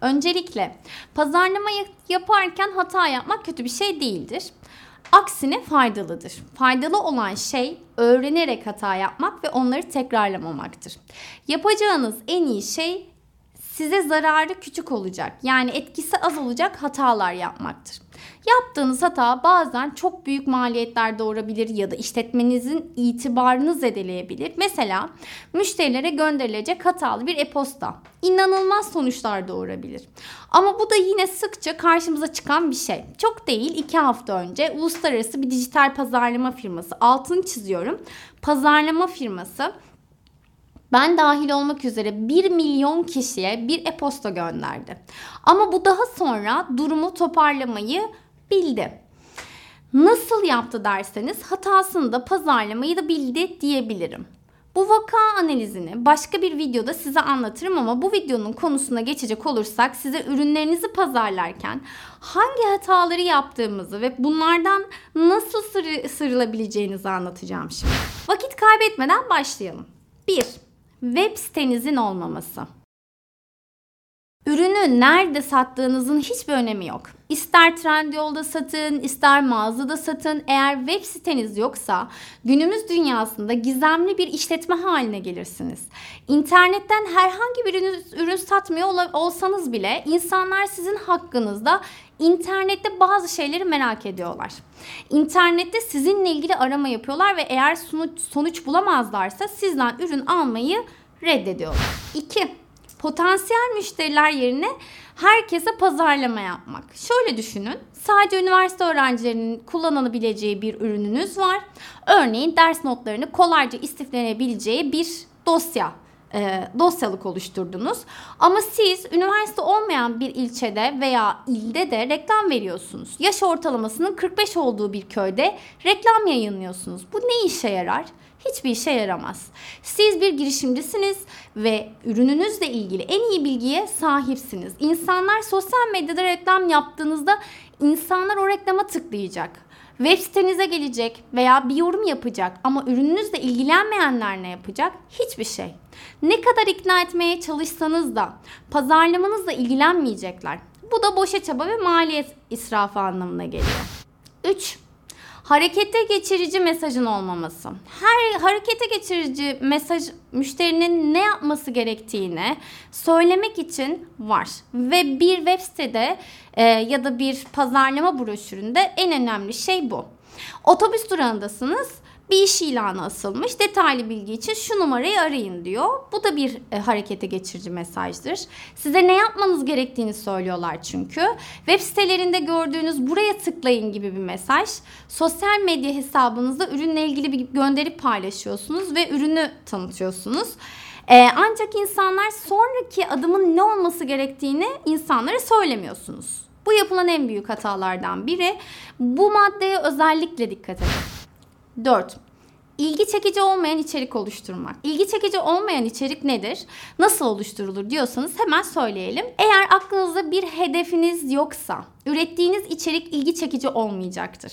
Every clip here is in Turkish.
Öncelikle pazarlama yaparken hata yapmak kötü bir şey değildir. Aksine faydalıdır. Faydalı olan şey öğrenerek hata yapmak ve onları tekrarlamamaktır. Yapacağınız en iyi şey size zararı küçük olacak. Yani etkisi az olacak hatalar yapmaktır. Yaptığınız hata bazen çok büyük maliyetler doğurabilir ya da işletmenizin itibarını zedeleyebilir. Mesela müşterilere gönderilecek hatalı bir e-posta inanılmaz sonuçlar doğurabilir. Ama bu da yine sıkça karşımıza çıkan bir şey. Çok değil iki hafta önce uluslararası bir dijital pazarlama firması altını çiziyorum. Pazarlama firması ben dahil olmak üzere 1 milyon kişiye bir e-posta gönderdi. Ama bu daha sonra durumu toparlamayı bildi. Nasıl yaptı derseniz hatasını da pazarlamayı da bildi diyebilirim. Bu vaka analizini başka bir videoda size anlatırım ama bu videonun konusuna geçecek olursak size ürünlerinizi pazarlarken hangi hataları yaptığımızı ve bunlardan nasıl sır sıyrılabileceğinizi anlatacağım şimdi. Vakit kaybetmeden başlayalım. 1 web sitenizin olmaması. Ürünü nerede sattığınızın hiçbir önemi yok. İster Trendyol'da satın, ister mağazada satın. Eğer web siteniz yoksa günümüz dünyasında gizemli bir işletme haline gelirsiniz. İnternetten herhangi bir ürün, ürün satmıyor olsanız bile insanlar sizin hakkınızda internette bazı şeyleri merak ediyorlar. İnternette sizinle ilgili arama yapıyorlar ve eğer sonuç, sonuç bulamazlarsa sizden ürün almayı reddediyorlar. 2. Potansiyel müşteriler yerine herkese pazarlama yapmak. Şöyle düşünün. Sadece üniversite öğrencilerinin kullanabileceği bir ürününüz var. Örneğin ders notlarını kolayca istiflenebileceği bir dosya e, dosyalık oluşturdunuz. Ama siz üniversite olmayan bir ilçede veya ilde de reklam veriyorsunuz. Yaş ortalamasının 45 olduğu bir köyde reklam yayınlıyorsunuz. Bu ne işe yarar? Hiçbir işe yaramaz. Siz bir girişimcisiniz ve ürününüzle ilgili en iyi bilgiye sahipsiniz. İnsanlar sosyal medyada reklam yaptığınızda insanlar o reklama tıklayacak web sitenize gelecek veya bir yorum yapacak ama ürününüzle ilgilenmeyenler ne yapacak? Hiçbir şey. Ne kadar ikna etmeye çalışsanız da pazarlamanızla ilgilenmeyecekler. Bu da boşa çaba ve maliyet israfı anlamına geliyor. 3 harekete geçirici mesajın olmaması. Her harekete geçirici mesaj müşterinin ne yapması gerektiğini söylemek için var. Ve bir web sitede e, ya da bir pazarlama broşüründe en önemli şey bu. Otobüs durağındasınız bir iş ilanı asılmış. Detaylı bilgi için şu numarayı arayın diyor. Bu da bir e, harekete geçirici mesajdır. Size ne yapmanız gerektiğini söylüyorlar çünkü. Web sitelerinde gördüğünüz buraya tıklayın gibi bir mesaj. Sosyal medya hesabınızda ürünle ilgili bir gönderi paylaşıyorsunuz ve ürünü tanıtıyorsunuz. Ee, ancak insanlar sonraki adımın ne olması gerektiğini insanlara söylemiyorsunuz. Bu yapılan en büyük hatalardan biri. Bu maddeye özellikle dikkat edin. 4. İlgi çekici olmayan içerik oluşturmak. İlgi çekici olmayan içerik nedir? Nasıl oluşturulur diyorsanız hemen söyleyelim. Eğer aklınızda bir hedefiniz yoksa ürettiğiniz içerik ilgi çekici olmayacaktır.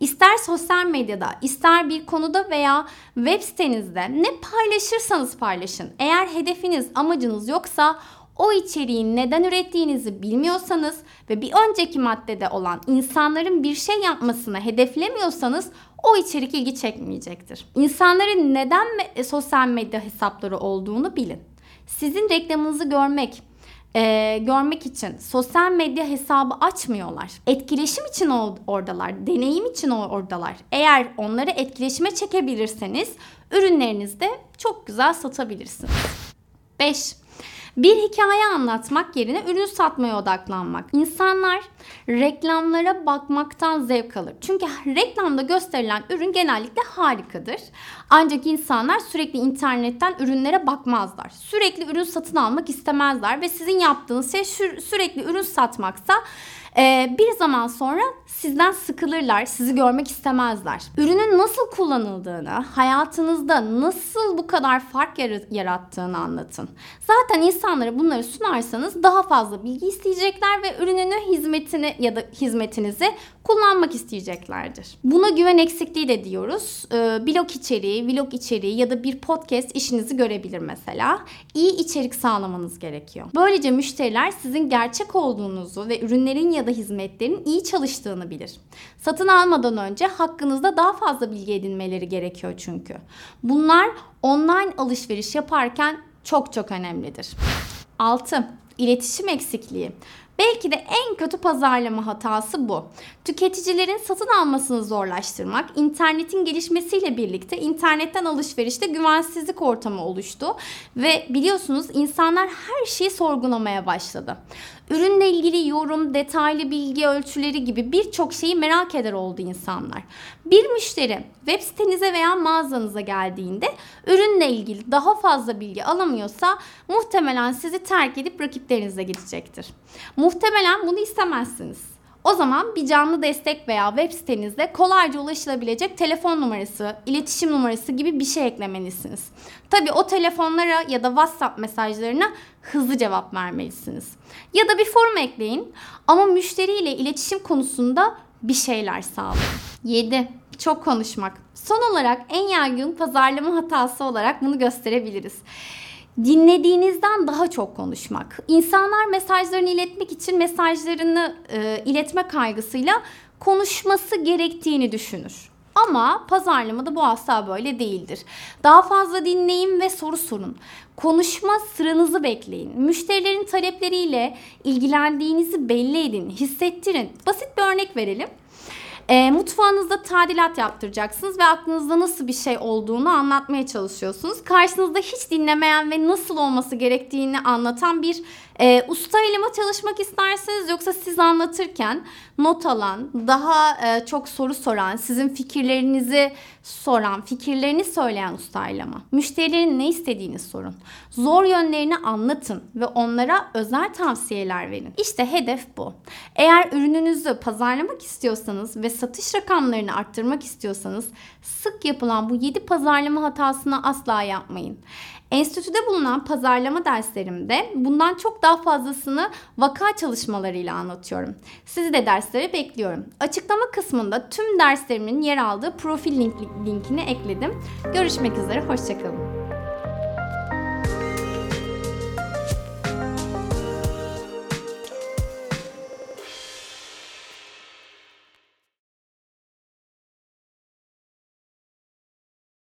İster sosyal medyada, ister bir konuda veya web sitenizde ne paylaşırsanız paylaşın. Eğer hedefiniz, amacınız yoksa o içeriği neden ürettiğinizi bilmiyorsanız ve bir önceki maddede olan insanların bir şey yapmasını hedeflemiyorsanız o içerik ilgi çekmeyecektir. İnsanların neden me- sosyal medya hesapları olduğunu bilin. Sizin reklamınızı görmek, e, görmek için sosyal medya hesabı açmıyorlar. Etkileşim için oradalar, deneyim için oradalar. Eğer onları etkileşime çekebilirseniz ürünlerinizi de çok güzel satabilirsiniz. 5. Bir hikaye anlatmak yerine ürün satmaya odaklanmak. İnsanlar reklamlara bakmaktan zevk alır. Çünkü reklamda gösterilen ürün genellikle harikadır. Ancak insanlar sürekli internetten ürünlere bakmazlar. Sürekli ürün satın almak istemezler ve sizin yaptığınız şey sürekli ürün satmaksa Ee, bir zaman sonra sizden sıkılırlar, sizi görmek istemezler. Ürünün nasıl kullanıldığını, hayatınızda nasıl bu kadar fark yarattığını anlatın. Zaten insanlara bunları sunarsanız daha fazla bilgi isteyecekler ve ürününü, hizmetini ya da hizmetinizi kullanmak isteyeceklerdir. Buna güven eksikliği de diyoruz. Ee, blog içeriği, vlog içeriği ya da bir podcast işinizi görebilir mesela. İyi içerik sağlamanız gerekiyor. Böylece müşteriler sizin gerçek olduğunuzu ve ürünlerin ya da hizmetlerin iyi çalıştığını bilir. Satın almadan önce hakkınızda daha fazla bilgi edinmeleri gerekiyor çünkü. Bunlar online alışveriş yaparken çok çok önemlidir. 6. İletişim eksikliği. Belki de en kötü pazarlama hatası bu. Tüketicilerin satın almasını zorlaştırmak, internetin gelişmesiyle birlikte internetten alışverişte güvensizlik ortamı oluştu ve biliyorsunuz insanlar her şeyi sorgulamaya başladı. Ürünle ilgili yorum, detaylı bilgi ölçüleri gibi birçok şeyi merak eder oldu insanlar. Bir müşteri web sitenize veya mağazanıza geldiğinde ürünle ilgili daha fazla bilgi alamıyorsa muhtemelen sizi terk edip rakiplerinize gidecektir. Muhtemelen bunu istemezsiniz. O zaman bir canlı destek veya web sitenizde kolayca ulaşılabilecek telefon numarası, iletişim numarası gibi bir şey eklemelisiniz. Tabii o telefonlara ya da WhatsApp mesajlarına hızlı cevap vermelisiniz. Ya da bir forum ekleyin ama müşteriyle iletişim konusunda bir şeyler sağlayın. 7. Çok konuşmak. Son olarak en yaygın pazarlama hatası olarak bunu gösterebiliriz dinlediğinizden daha çok konuşmak. İnsanlar mesajlarını iletmek için mesajlarını e, iletme kaygısıyla konuşması gerektiğini düşünür. Ama pazarlamada bu asla böyle değildir. Daha fazla dinleyin ve soru sorun. Konuşma sıranızı bekleyin. Müşterilerin talepleriyle ilgilendiğinizi belli edin, hissettirin. Basit bir örnek verelim. E, mutfağınızda tadilat yaptıracaksınız ve aklınızda nasıl bir şey olduğunu anlatmaya çalışıyorsunuz. Karşınızda hiç dinlemeyen ve nasıl olması gerektiğini anlatan bir e, usta ile mi çalışmak istersiniz yoksa siz anlatırken not alan, daha e, çok soru soran, sizin fikirlerinizi soran, fikirlerini söyleyen ustayla mı? Müşterilerin ne istediğini sorun. Zor yönlerini anlatın ve onlara özel tavsiyeler verin. İşte hedef bu. Eğer ürününüzü pazarlamak istiyorsanız ve satış rakamlarını arttırmak istiyorsanız sık yapılan bu 7 pazarlama hatasını asla yapmayın. Enstitüde bulunan pazarlama derslerimde bundan çok daha fazlasını vaka çalışmalarıyla anlatıyorum. Sizi de derslere bekliyorum. Açıklama kısmında tüm derslerimin yer aldığı profil link linkini ekledim. Görüşmek üzere, hoşçakalın.